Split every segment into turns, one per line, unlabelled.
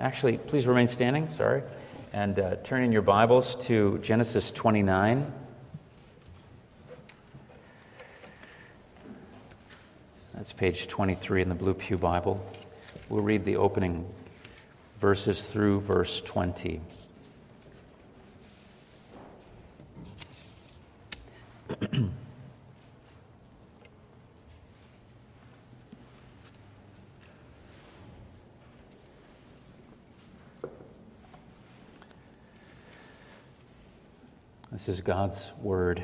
Actually, please remain standing, sorry, and uh, turn in your Bibles to Genesis 29. That's page 23 in the Blue Pew Bible. We'll read the opening verses through verse 20. Is God's Word,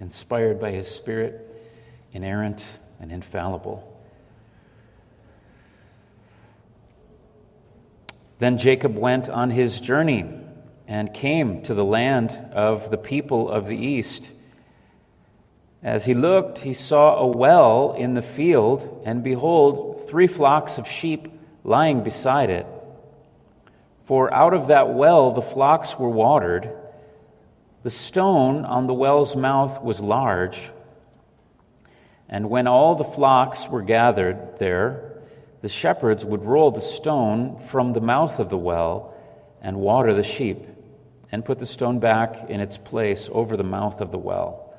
inspired by His Spirit, inerrant and infallible. Then Jacob went on his journey and came to the land of the people of the east. As he looked, he saw a well in the field, and behold, three flocks of sheep lying beside it. For out of that well the flocks were watered. The stone on the well's mouth was large. And when all the flocks were gathered there, the shepherds would roll the stone from the mouth of the well and water the sheep, and put the stone back in its place over the mouth of the well.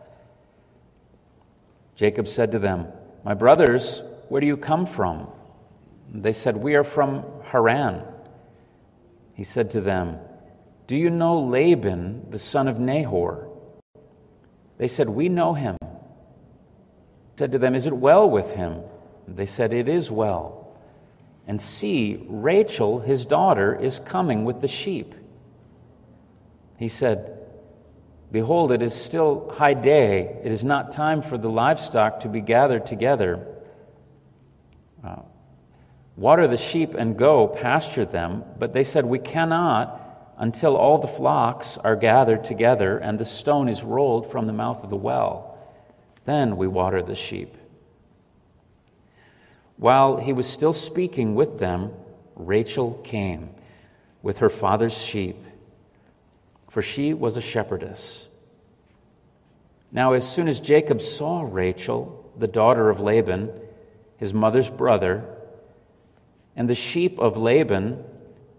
Jacob said to them, My brothers, where do you come from? They said, We are from Haran. He said to them, do you know Laban, the son of Nahor? They said, We know him. He said to them, Is it well with him? They said, It is well. And see, Rachel, his daughter, is coming with the sheep. He said, Behold, it is still high day. It is not time for the livestock to be gathered together. Uh, water the sheep and go pasture them. But they said, We cannot until all the flocks are gathered together and the stone is rolled from the mouth of the well. Then we water the sheep. While he was still speaking with them, Rachel came with her father's sheep, for she was a shepherdess. Now, as soon as Jacob saw Rachel, the daughter of Laban, his mother's brother, and the sheep of Laban,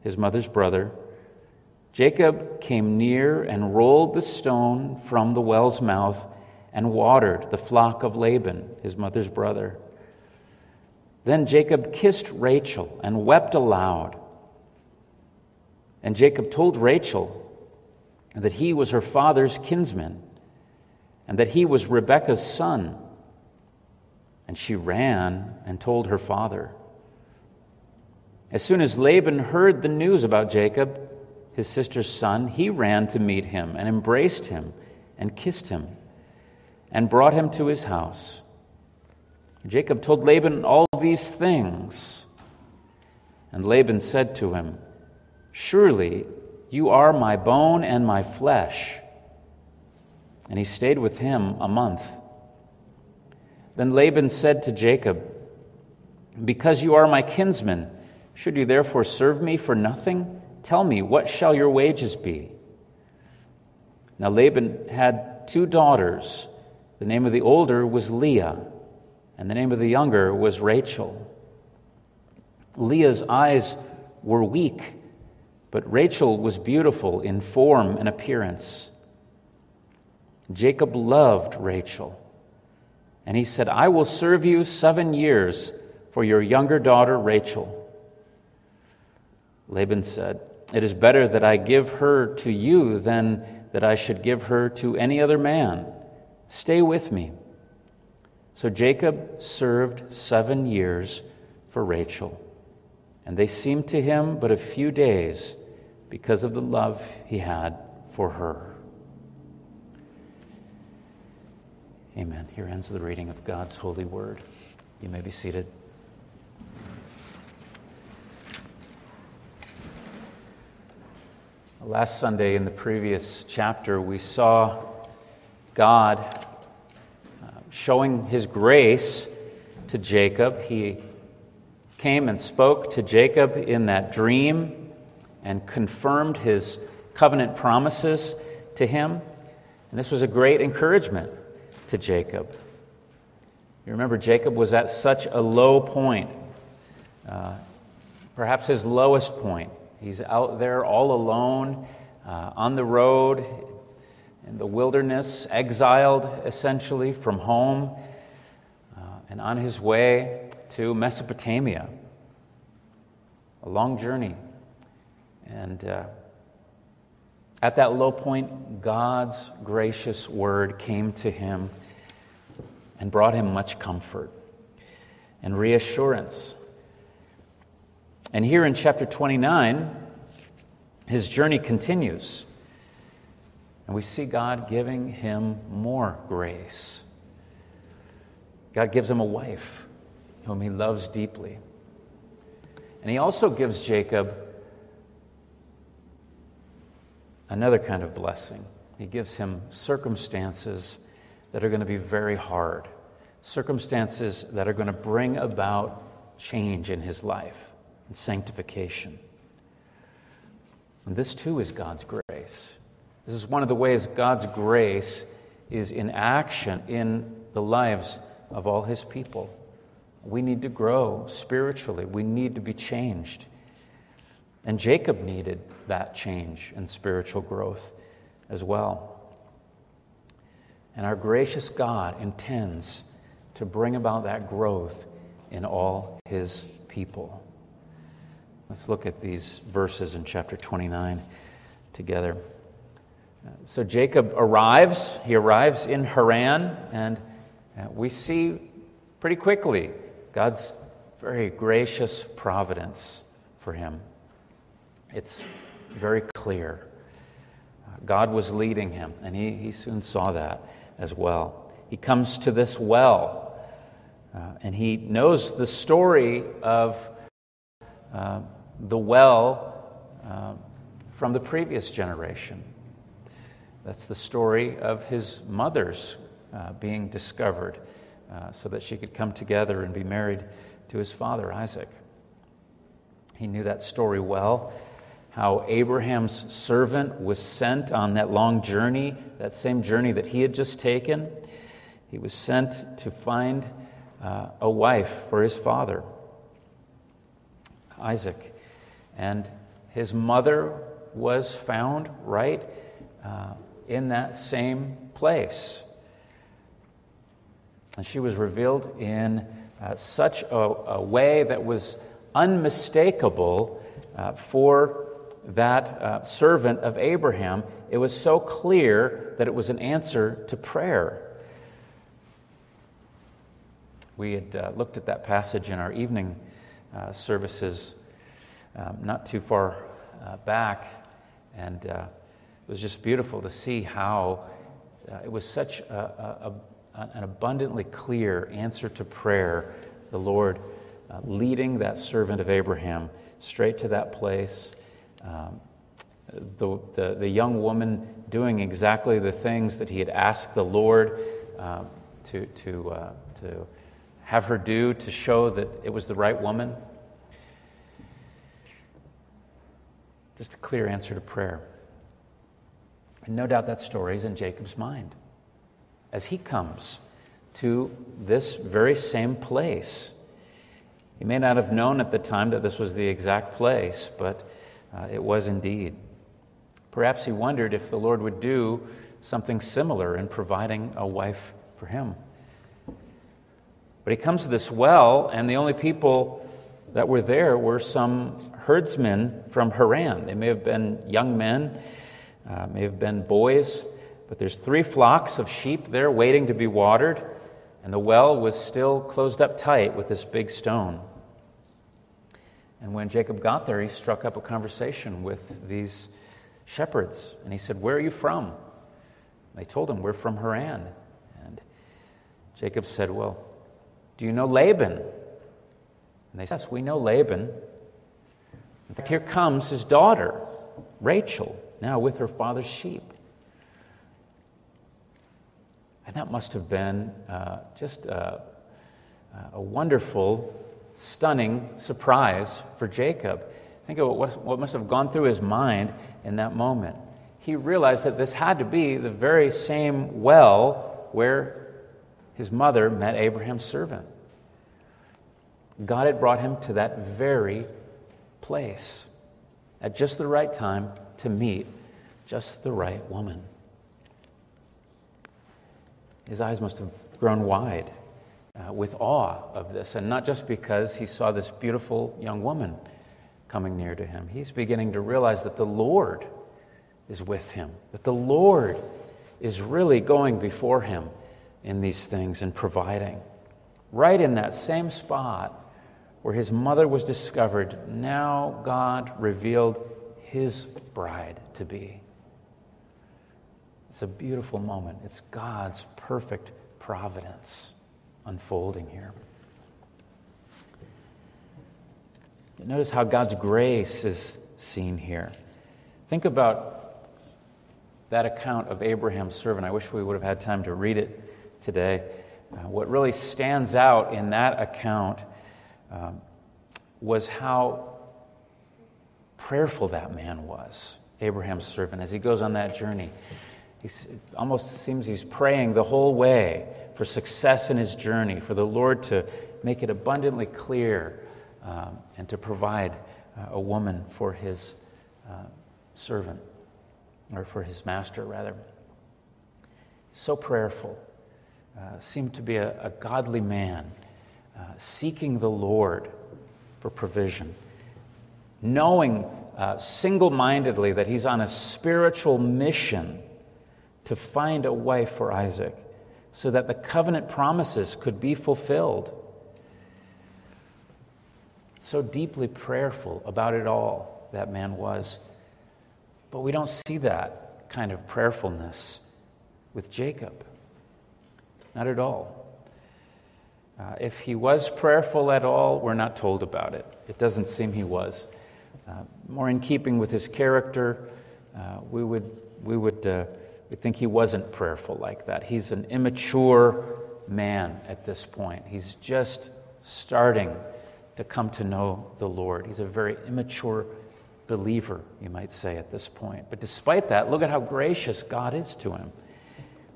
his mother's brother, Jacob came near and rolled the stone from the well's mouth and watered the flock of Laban, his mother's brother. Then Jacob kissed Rachel and wept aloud. And Jacob told Rachel that he was her father's kinsman and that he was Rebekah's son. And she ran and told her father. As soon as Laban heard the news about Jacob, his sister's son, he ran to meet him and embraced him and kissed him and brought him to his house. Jacob told Laban all these things. And Laban said to him, Surely you are my bone and my flesh. And he stayed with him a month. Then Laban said to Jacob, Because you are my kinsman, should you therefore serve me for nothing? Tell me, what shall your wages be? Now Laban had two daughters. The name of the older was Leah, and the name of the younger was Rachel. Leah's eyes were weak, but Rachel was beautiful in form and appearance. Jacob loved Rachel, and he said, I will serve you seven years for your younger daughter Rachel. Laban said, It is better that I give her to you than that I should give her to any other man. Stay with me. So Jacob served seven years for Rachel, and they seemed to him but a few days because of the love he had for her. Amen. Here ends the reading of God's holy word. You may be seated. Last Sunday in the previous chapter, we saw God uh, showing his grace to Jacob. He came and spoke to Jacob in that dream and confirmed his covenant promises to him. And this was a great encouragement to Jacob. You remember, Jacob was at such a low point, uh, perhaps his lowest point He's out there all alone uh, on the road in the wilderness, exiled essentially from home, uh, and on his way to Mesopotamia. A long journey. And uh, at that low point, God's gracious word came to him and brought him much comfort and reassurance. And here in chapter 29, his journey continues. And we see God giving him more grace. God gives him a wife whom he loves deeply. And he also gives Jacob another kind of blessing. He gives him circumstances that are going to be very hard, circumstances that are going to bring about change in his life and sanctification. And this too is God's grace. This is one of the ways God's grace is in action in the lives of all his people. We need to grow spiritually, we need to be changed. And Jacob needed that change and spiritual growth as well. And our gracious God intends to bring about that growth in all his people. Let's look at these verses in chapter 29 together. So Jacob arrives. He arrives in Haran, and uh, we see pretty quickly God's very gracious providence for him. It's very clear. Uh, God was leading him, and he, he soon saw that as well. He comes to this well, uh, and he knows the story of uh, the well uh, from the previous generation. That's the story of his mother's uh, being discovered uh, so that she could come together and be married to his father, Isaac. He knew that story well. How Abraham's servant was sent on that long journey, that same journey that he had just taken. He was sent to find uh, a wife for his father, Isaac. And his mother was found right uh, in that same place. And she was revealed in uh, such a, a, way that was unmistakable uh, for that uh, servant of Abraham. It was so clear that it was an answer to prayer. We had uh, looked at that passage in our evening uh, services um, not too far uh, back, and uh, it was just beautiful to see how uh, it was such a, a, an abundantly clear answer to prayer, the Lord uh, leading that servant of Abraham straight to that place. Um, the, the, the, young woman doing exactly the things that he had asked the Lord uh, to, to, uh, to have her do to show that it was the right woman. Just a clear answer to prayer. And no doubt that story is in Jacob's mind as he comes to this very same place. He may not have known at the time that this was the exact place, but uh, it was indeed. Perhaps he wondered if the Lord would do something similar in providing a wife for him. But he comes to this well, and the only people that were there were some herdsmen from Haran. They may have been young men, uh, may have been boys, but there's three flocks of sheep there waiting to be watered, and the well was still closed up tight with this big stone. And when Jacob got there, he struck up a conversation with these shepherds, and he said, Where are you from? They told him, We're from Haran. And Jacob said, Well, do you know Laban? And they said, Yes, we know Laban. Here comes his daughter, Rachel, now with her father's sheep. And that must have been uh, just a, a, wonderful, stunning surprise for Jacob. Think of what, what must have gone through his mind in that moment. He realized that this had to be the very same well where his mother met Abraham's servant. God had brought him to that very place. at just the right time to meet just the right woman. His eyes must have grown wide uh, with awe of this, and not just because he saw this beautiful young woman coming near to him. He's beginning to realize that the Lord is with him, that the Lord is really going before him in these things and providing. Right in that same spot where his mother was discovered, now God revealed his bride to be. It's a beautiful moment. It's God's perfect providence unfolding here. Notice how God's grace is seen here. Think about that account of Abraham's servant. I wish we would have had time to read it today. Uh, what really stands out in that account um, was how prayerful that man was, Abraham's servant, as he goes on that journey. He almost seems he's praying the whole way for success in his journey, for the Lord to make it abundantly clear um, and to provide uh, a woman for his uh, servant, or for his master, rather. So prayerful, uh, seemed to be a, a godly man, uh, seeking the Lord for provision, knowing uh, single mindedly that he's on a spiritual mission to find a wife for Isaac so that the covenant promises could be fulfilled. So deeply prayerful about it all, that man was. But we don't see that kind of prayerfulness with Jacob. Not at all. Uh, if he was prayerful at all, we're not told about it. It doesn't seem he was. Uh, more in keeping with his character, uh, we would, we would uh, we think he wasn't prayerful like that. He's an immature man at this point. He's just starting to come to know the Lord. He's a very immature believer, you might say, at this point. But despite that, look at how gracious God is to him,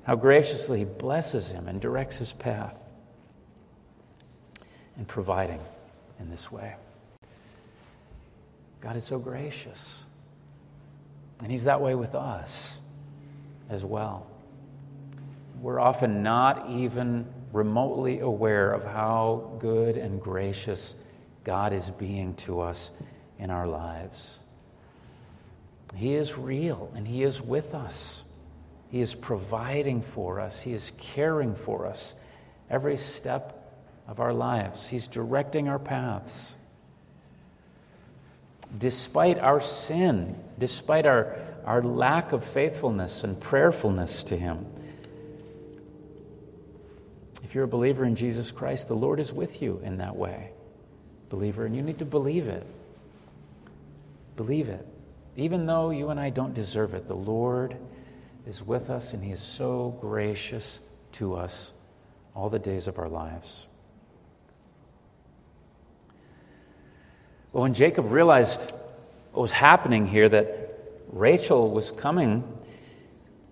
how graciously he blesses him and directs his path and providing in this way. God is so gracious. And he's that way with us as well. We're often not even remotely aware of how good and gracious God is being to us in our lives. He is real and He is with us. He is providing for us, He is caring for us every step of our lives. He's directing our paths. Despite our sin, despite our our lack of faithfulness and prayerfulness to Him. If you're a believer in Jesus Christ, the Lord is with you in that way, believer, and you need to believe it. Believe it. Even though you and I don't deserve it, the Lord is with us and He is so gracious to us all the days of our lives. Well, when Jacob realized what was happening here, that Rachel was coming,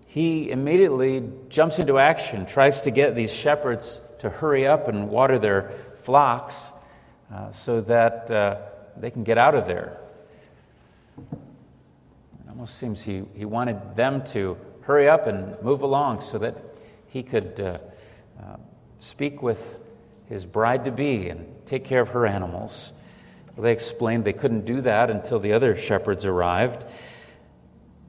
he immediately jumps into action, tries to get these shepherds to hurry up and water their flocks uh, so that uh, they can get out of there. It almost seems he, he wanted them to hurry up and move along so that he could uh, uh speak with his bride to be and take care of her animals. Well, they explained they couldn't do that until the other shepherds arrived.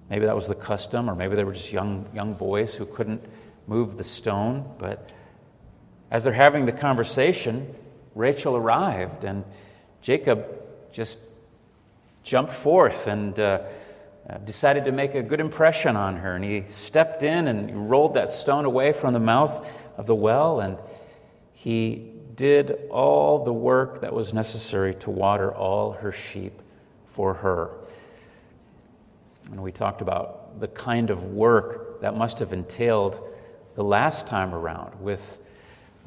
Maybe that was the custom, or maybe they were just young, young boys who couldn't move the stone. But as they're having the conversation, Rachel arrived, and Jacob just jumped forth and uh, uh, decided to make a good impression on her. And he stepped in and rolled that stone away from the mouth of the well, and he did all the work that was necessary to water all her sheep for her. And we talked about the kind of work that must have entailed the last time around with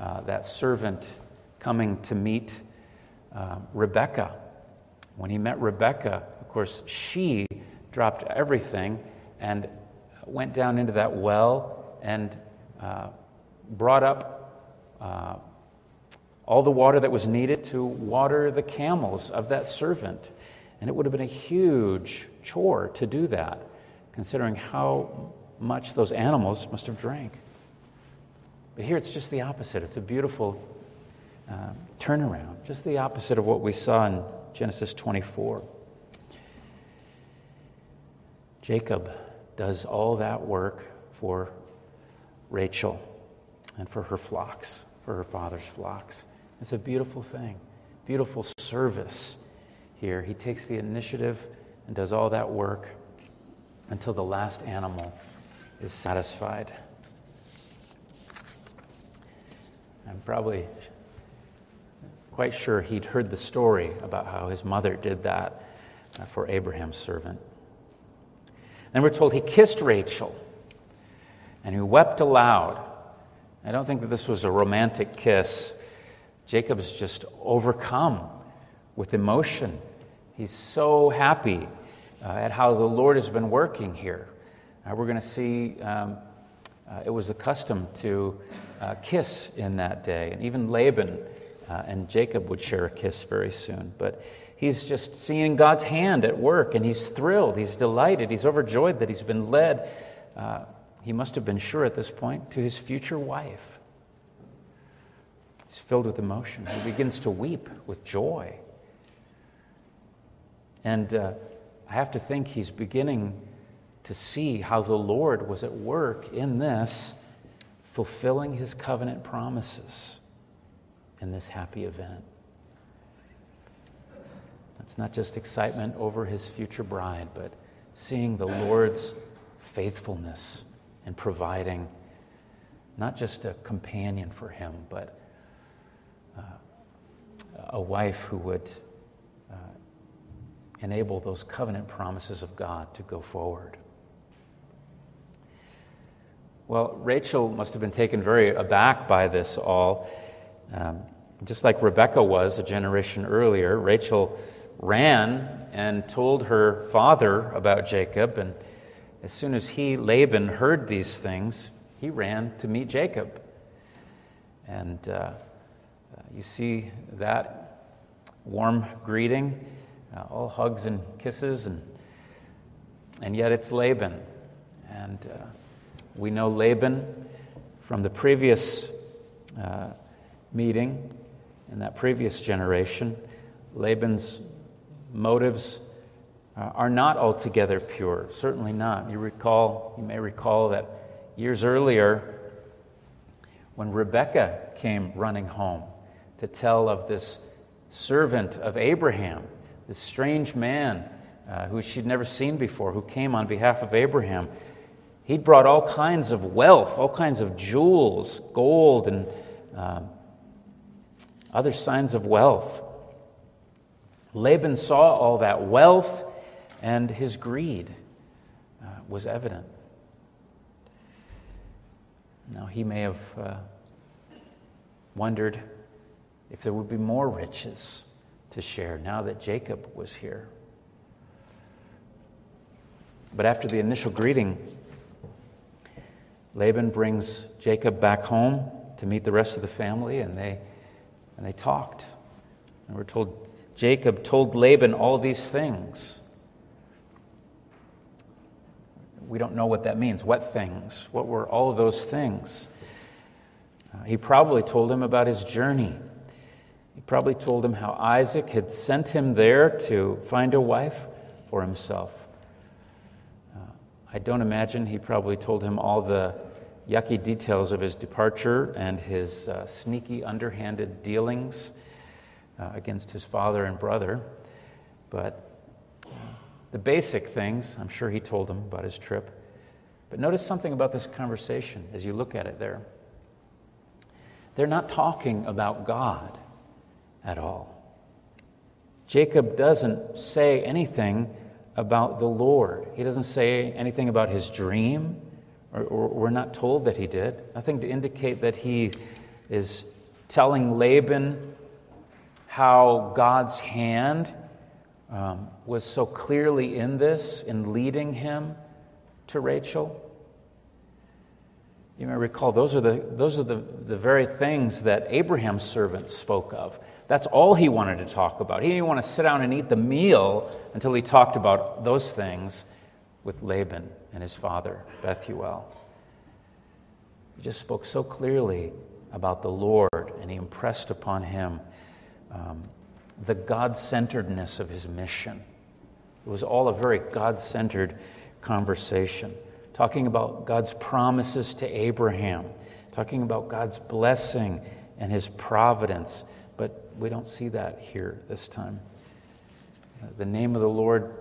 uh, that servant coming to meet uh, Rebecca. When he met Rebecca, of course, she dropped everything and went down into that well and uh, brought up uh, all the water that was needed to water the camels of that servant. And it would have been a huge chore to do that, considering how much those animals must have drank. But here it's just the opposite. It's a beautiful uh, turnaround, just the opposite of what we saw in Genesis 24. Jacob does all that work for Rachel and for her flocks, for her father's flocks. It's a beautiful thing, beautiful service here. He takes the initiative and does all that work until the last animal is satisfied. I'm probably quite sure he'd heard the story about how his mother did that for Abraham's servant. Then we're told he kissed Rachel and he wept aloud. I don't think that this was a romantic kiss. Jacob's just overcome with emotion. He's so happy uh, at how the Lord has been working here. Uh, we're going to see um, uh, it was the custom to uh, kiss in that day, and even Laban uh, and Jacob would share a kiss very soon. But he's just seeing God's hand at work, and he's thrilled, he's delighted, he's overjoyed that he's been led. Uh, he must have been sure at this point to his future wife. He's filled with emotion. He begins to weep with joy. And uh, I have to think he's beginning to see how the Lord was at work in this, fulfilling his covenant promises in this happy event. It's not just excitement over his future bride, but seeing the Lord's faithfulness in providing not just a companion for him, but a wife who would uh, enable those covenant promises of God to go forward. Well, Rachel must have been taken very aback by this all. Um, just like Rebecca was a generation earlier, Rachel ran and told her father about Jacob. And as soon as he, Laban, heard these things, he ran to meet Jacob. And uh, you see that warm greeting, uh, all hugs and kisses, and, and yet it's Laban. And uh, we know Laban from the previous uh, meeting in that previous generation. Laban's motives uh, are not altogether pure, certainly not. You recall, you may recall that years earlier, when Rebecca came running home to tell of this servant of Abraham, this strange man uh, who she'd never seen before, who came on behalf of Abraham, He'd brought all kinds of wealth, all kinds of jewels, gold, and um, other signs of wealth. Laban saw all that wealth, and his greed uh, was evident. Now, he may have uh, wondered if there would be more riches to share now that Jacob was here. But after the initial greeting, Laban brings Jacob back home to meet the rest of the family, and they, and they talked. And we're told Jacob told Laban all these things. We don't know what that means. What things? What were all those things? Uh, he probably told him about his journey. He probably told him how Isaac had sent him there to find a wife for himself. Uh, I don't imagine he probably told him all the yucky details of his departure and his uh, sneaky, underhanded dealings uh, against his father and brother. But the basic things, I'm sure he told him about his trip. But notice something about this conversation as you look at it there. They're not talking about God at all. Jacob doesn't say anything about the Lord. He doesn't say anything about his dream or, or we're not told that he did. Nothing to indicate that he is telling Laban how God's hand um, was so clearly in this, in leading him to Rachel. You may recall those are the, those are the, the very things that Abraham's servant spoke of That's all he wanted to talk about. He didn't want to sit down and eat the meal until he talked about those things with Laban and his father, Bethuel. He just spoke so clearly about the Lord, and he impressed upon him um, the God centeredness of his mission. It was all a very God centered conversation, talking about God's promises to Abraham, talking about God's blessing and his providence. We don't see that here this time. Uh, the name of the Lord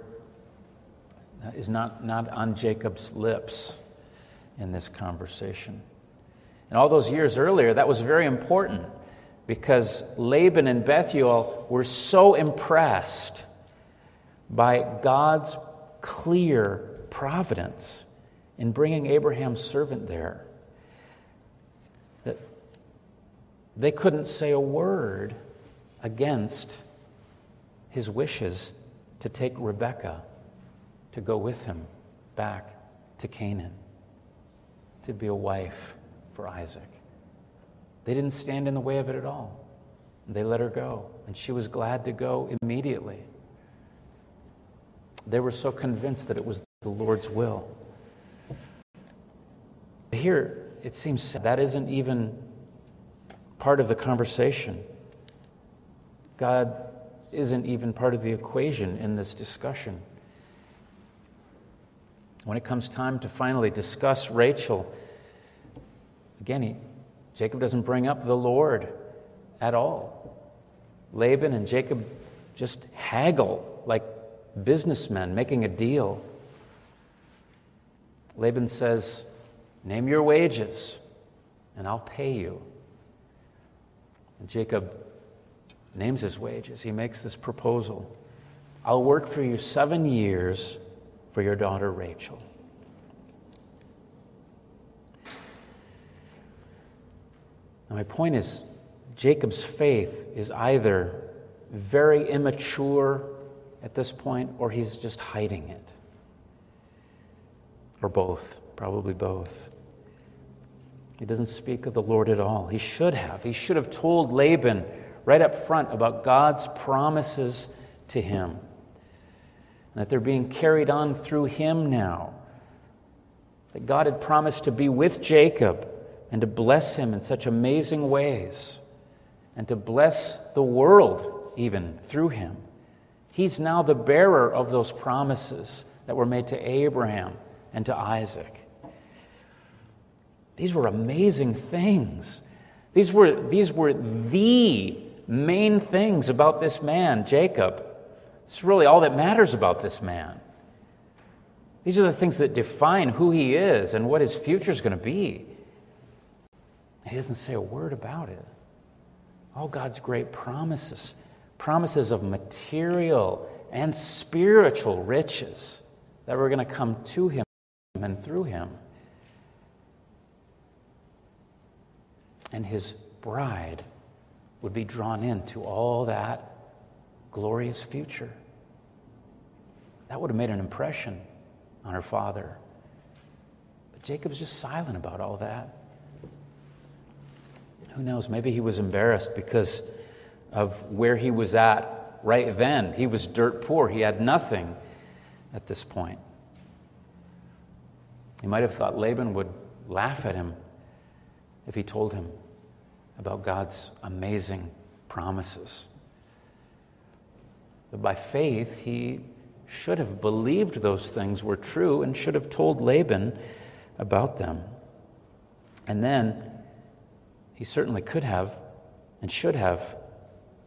uh, is not, not on Jacob's lips in this conversation. And all those years earlier, that was very important because Laban and Bethuel were so impressed by God's clear providence in bringing Abraham's servant there that they couldn't say a word against his wishes to take Rebekah to go with him back to Canaan, to be a wife for Isaac. They didn't stand in the way of it at all. They let her go, and she was glad to go immediately. They were so convinced that it was the Lord's will. Here, it seems that isn't even part of the conversation. God isn't even part of the equation in this discussion. When it comes time to finally discuss Rachel, again, he, Jacob doesn't bring up the Lord at all. Laban and Jacob just haggle like businessmen making a deal. Laban says, Name your wages, and I'll pay you. And Jacob names his wages. He makes this proposal I'll work for you seven years for your daughter Rachel. Now, my point is Jacob's faith is either very immature at this point or he's just hiding it. Or both, probably both. He doesn't speak of the Lord at all. He should have. He should have told Laban right up front about God's promises to him that they're being carried on through him now. That God had promised to be with Jacob and to bless him in such amazing ways and to bless the world even through him. He's now the bearer of those promises that were made to Abraham and to Isaac. These were amazing things. These were, these were the main things about this man, Jacob. It's really all that matters about this man. These are the things that define who he is and what his future is going to be. He doesn't say a word about it. All God's great promises, promises of material and spiritual riches that were going to come to him and through him. And his bride would be drawn into all that glorious future. That would have made an impression on her father. But Jacob's just silent about all that. Who knows? Maybe he was embarrassed because of where he was at right then. He was dirt poor, he had nothing at this point. He might have thought Laban would laugh at him if he told him about God's amazing promises. But by faith, he should have believed those things were true and should have told Laban about them. And then he certainly could have and should have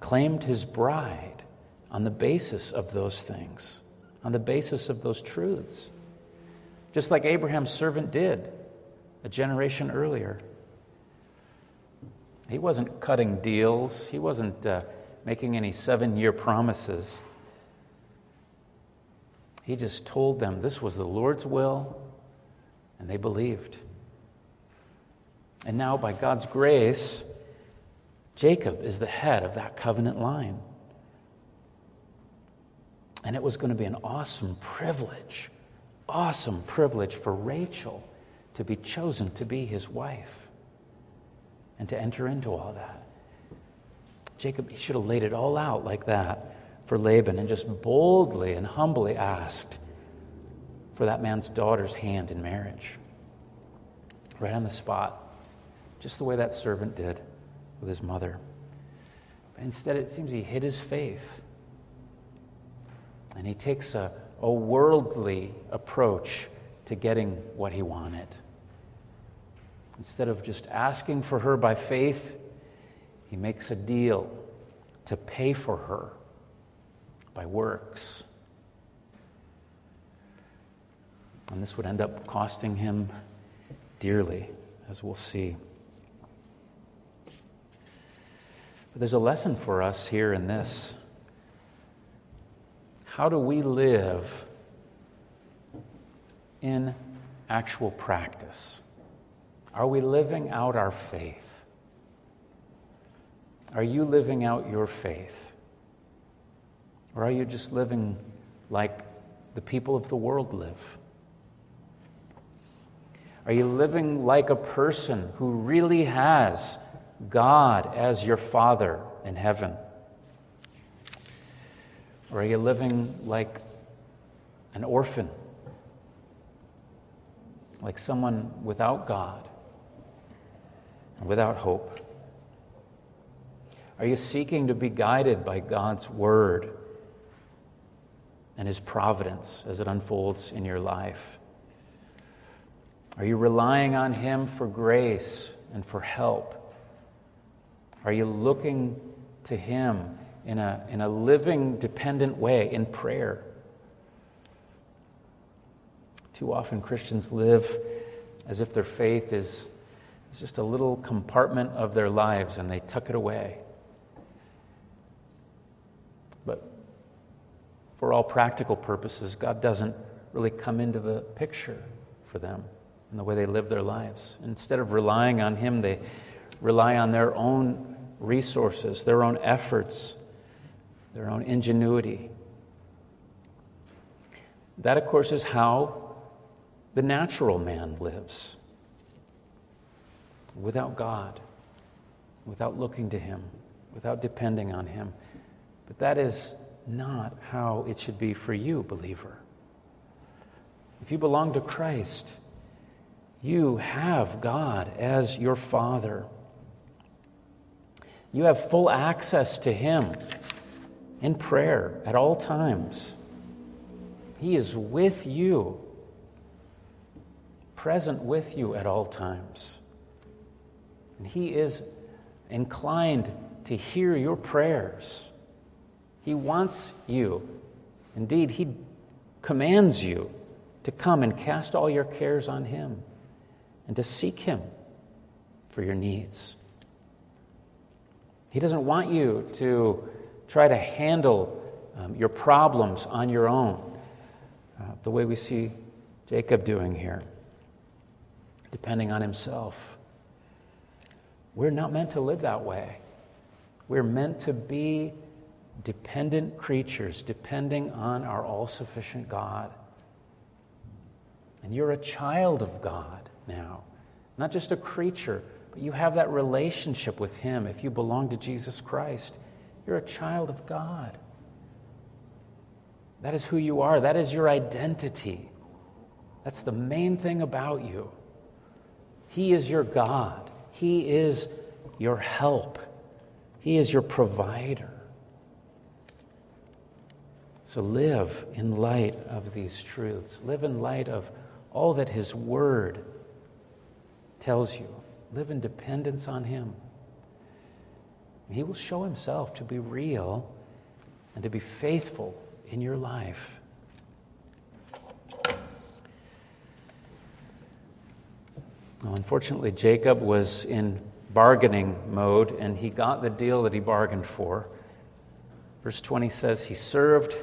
claimed his bride on the basis of those things, on the basis of those truths. Just like Abraham's servant did a generation earlier. He wasn't cutting deals, he wasn't. Uh, making any seven year promises. He just told them this was the Lord's will, and they believed. And now, by God's grace, Jacob is the head of that covenant line. And it was going to be an awesome privilege, awesome privilege for Rachel to be chosen to be his wife and to enter into all that. Jacob, he should have laid it all out like that for Laban and just boldly and humbly asked for that man's daughter's hand in marriage. Right on the spot, just the way that servant did with his mother. But instead, it seems he hid his faith. And he takes a, a worldly approach to getting what he wanted. Instead of just asking for her by faith, he makes a deal to pay for her by works. And this would end up costing him dearly, as we'll see. But there's a lesson for us here in this. How do we live in actual practice? Are we living out our faith? Are you living out your faith? Or are you just living like the people of the world live? Are you living like a person who really has God as your Father in heaven? Or are you living like an orphan? Like someone without God without hope? Are you seeking to be guided by God's Word and His providence as it unfolds in your life? Are you relying on Him for grace and for help? Are you looking to Him in a, in a living, dependent way in prayer? Too often Christians live as if their faith is, is just a little compartment of their lives and they tuck it away. But for all practical purposes, God doesn't really come into the picture for them in the way they live their lives. Instead of relying on Him, they rely on their own resources, their own efforts, their own ingenuity. That, of course, is how the natural man lives without God, without looking to Him, without depending on Him. But that is not how it should be for you, believer. If you belong to Christ, you have God as your Father. You have full access to Him in prayer at all times. He is with you, present with you at all times. And He is inclined to hear your prayers. He wants you, indeed, He commands you to come and cast all your cares on Him and to seek Him for your needs. He doesn't want you to try to handle um, your problems on your own, uh, the way we see Jacob doing here, depending on himself. We're not meant to live that way. We're meant to be dependent creatures, depending on our all sufficient God. And you're a child of God now. Not just a creature, but you have that relationship with Him if you belong to Jesus Christ. You're a child of God. That is who you are, that is your identity. That's the main thing about you. He is your God, He is your help, He is your provider. So live in light of these truths. Live in light of all that His Word tells you. Live in dependence on Him. He will show Himself to be real and to be faithful in your life. Well, unfortunately, Jacob was in bargaining mode and he got the deal that he bargained for. Verse 20 says he served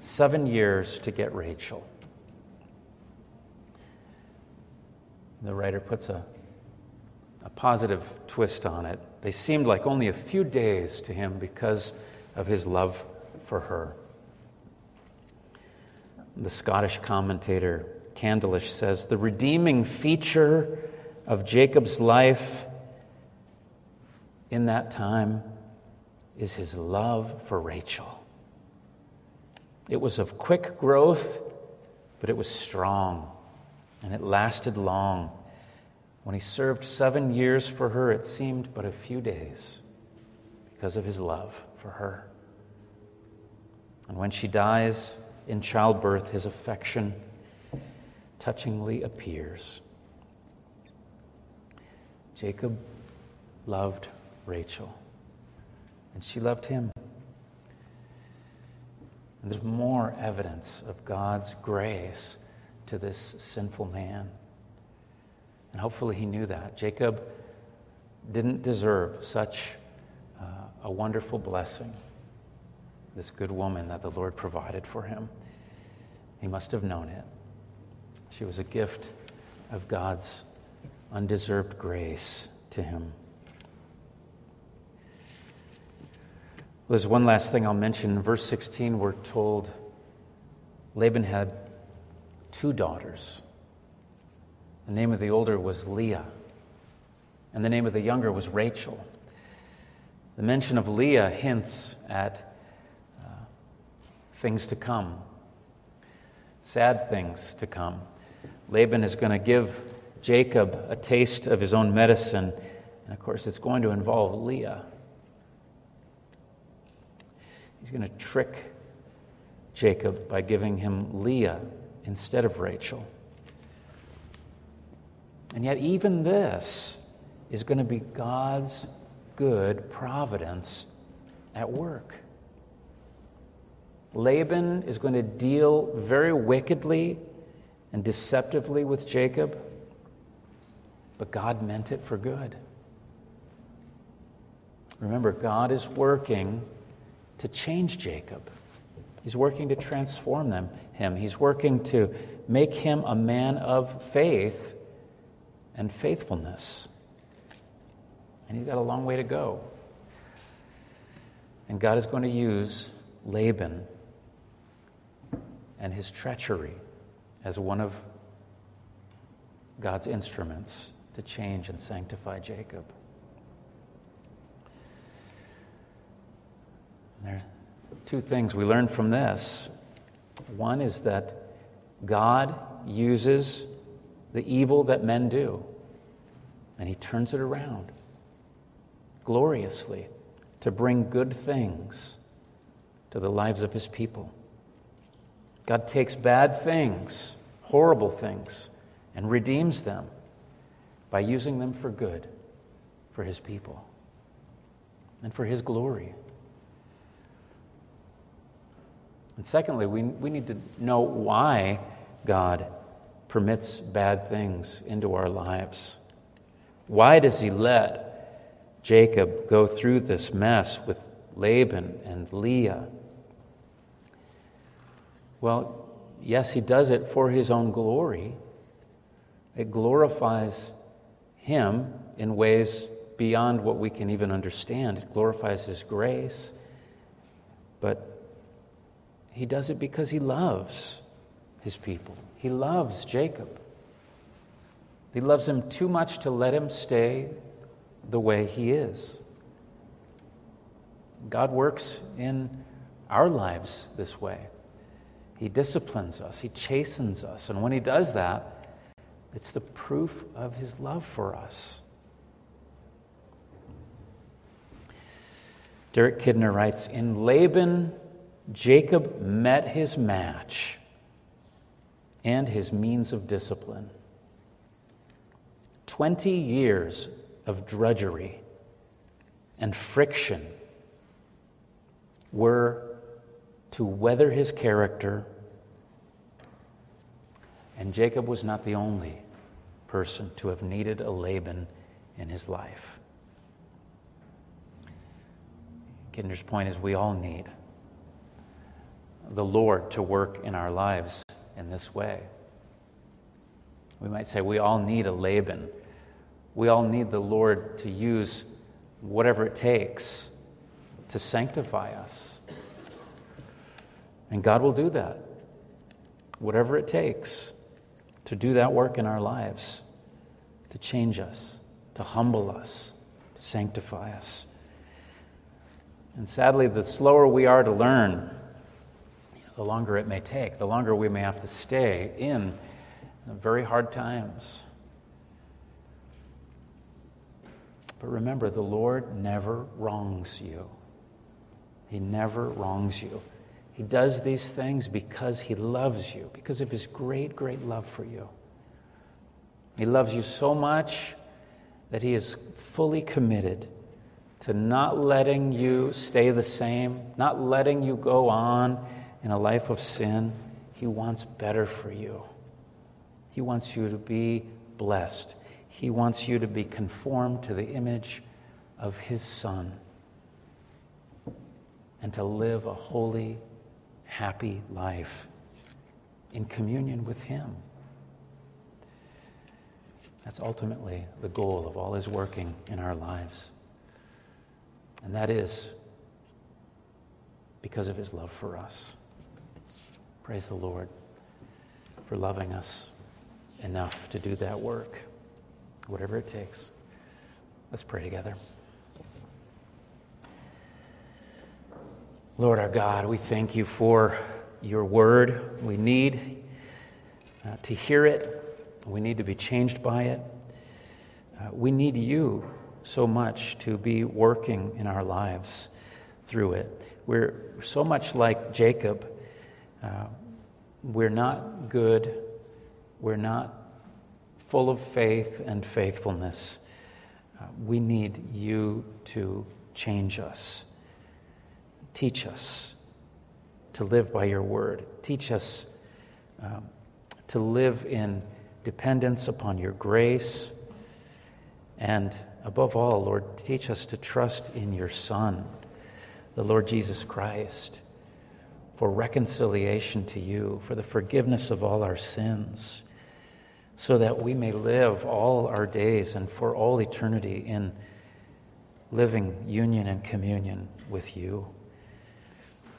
seven years to get Rachel. The writer puts a, a positive twist on it. They seemed like only a few days to him because of his love for her. The Scottish commentator Candlish says the redeeming feature of Jacob's life in that time is his love for Rachel. It was of quick growth, but it was strong, and it lasted long. When he served seven years for her, it seemed but a few days because of his love for her. And when she dies in childbirth, his affection touchingly appears. Jacob loved Rachel, and she loved him. And there's more evidence of God's grace to this sinful man. And hopefully he knew that. Jacob didn't deserve such uh, a wonderful blessing, this good woman that the Lord provided for him. He must have known it. She was a gift of God's undeserved grace to him. There's one last thing I'll mention. In verse 16, we're told Laban had two daughters. The name of the older was Leah, and the name of the younger was Rachel. The mention of Leah hints at uh, things to come, sad things to come. Laban is going to give Jacob a taste of his own medicine, and of course, it's going to involve Leah. He's going to trick Jacob by giving him Leah instead of Rachel. And yet, even this is going to be God's good providence at work. Laban is going to deal very wickedly and deceptively with Jacob, but God meant it for good. Remember, God is working to change Jacob. He's working to transform them, him. He's working to make him a man of faith and faithfulness. And he's got a long way to go. And God is going to use Laban and his treachery as one of God's instruments to change and sanctify Jacob. There are two things we learn from this. One is that God uses the evil that men do, and He turns it around gloriously to bring good things to the lives of His people. God takes bad things, horrible things, and redeems them by using them for good for His people and for His glory. And secondly, we, we need to know why God permits bad things into our lives. Why does He let Jacob go through this mess with Laban and Leah? Well, yes, He does it for His own glory. It glorifies Him in ways beyond what we can even understand. It glorifies His grace. But he does it because he loves his people. He loves Jacob. He loves him too much to let him stay the way he is. God works in our lives this way. He disciplines us, He chastens us. And when He does that, it's the proof of His love for us. Derek Kidner writes In Laban, Jacob met his match and his means of discipline. 20 years of drudgery and friction were to weather his character, and Jacob was not the only person to have needed a Laban in his life. Kidner's point is we all need the Lord to work in our lives in this way. We might say we all need a Laban. We all need the Lord to use whatever it takes to sanctify us. And God will do that. Whatever it takes to do that work in our lives, to change us, to humble us, to sanctify us. And sadly, the slower we are to learn, the longer it may take, the longer we may have to stay in very hard times. But remember, the Lord never wrongs you. He never wrongs you. He does these things because He loves you, because of His great, great love for you. He loves you so much that He is fully committed to not letting you stay the same, not letting you go on in a life of sin. He wants better for you. He wants you to be blessed. He wants you to be conformed to the image of His Son and to live a holy, happy life in communion with Him. That's ultimately the goal of all His working in our lives. And that is because of His love for us. Praise the Lord for loving us enough to do that work, whatever it takes. Let's pray together. Lord our God, we thank you for your word. We need uh, to hear it, we need to be changed by it. Uh, we need you so much to be working in our lives through it. We're so much like Jacob. Uh, we're not good we're not full of faith and faithfulness. Uh, we need you to change us. Teach us to live by your word. Teach us um, to live in dependence upon your grace. And above all, Lord, teach us to trust in your Son, the Lord Jesus Christ, for reconciliation to you, for the forgiveness of all our sins so that we may live all our days and for all eternity in living union and communion with you.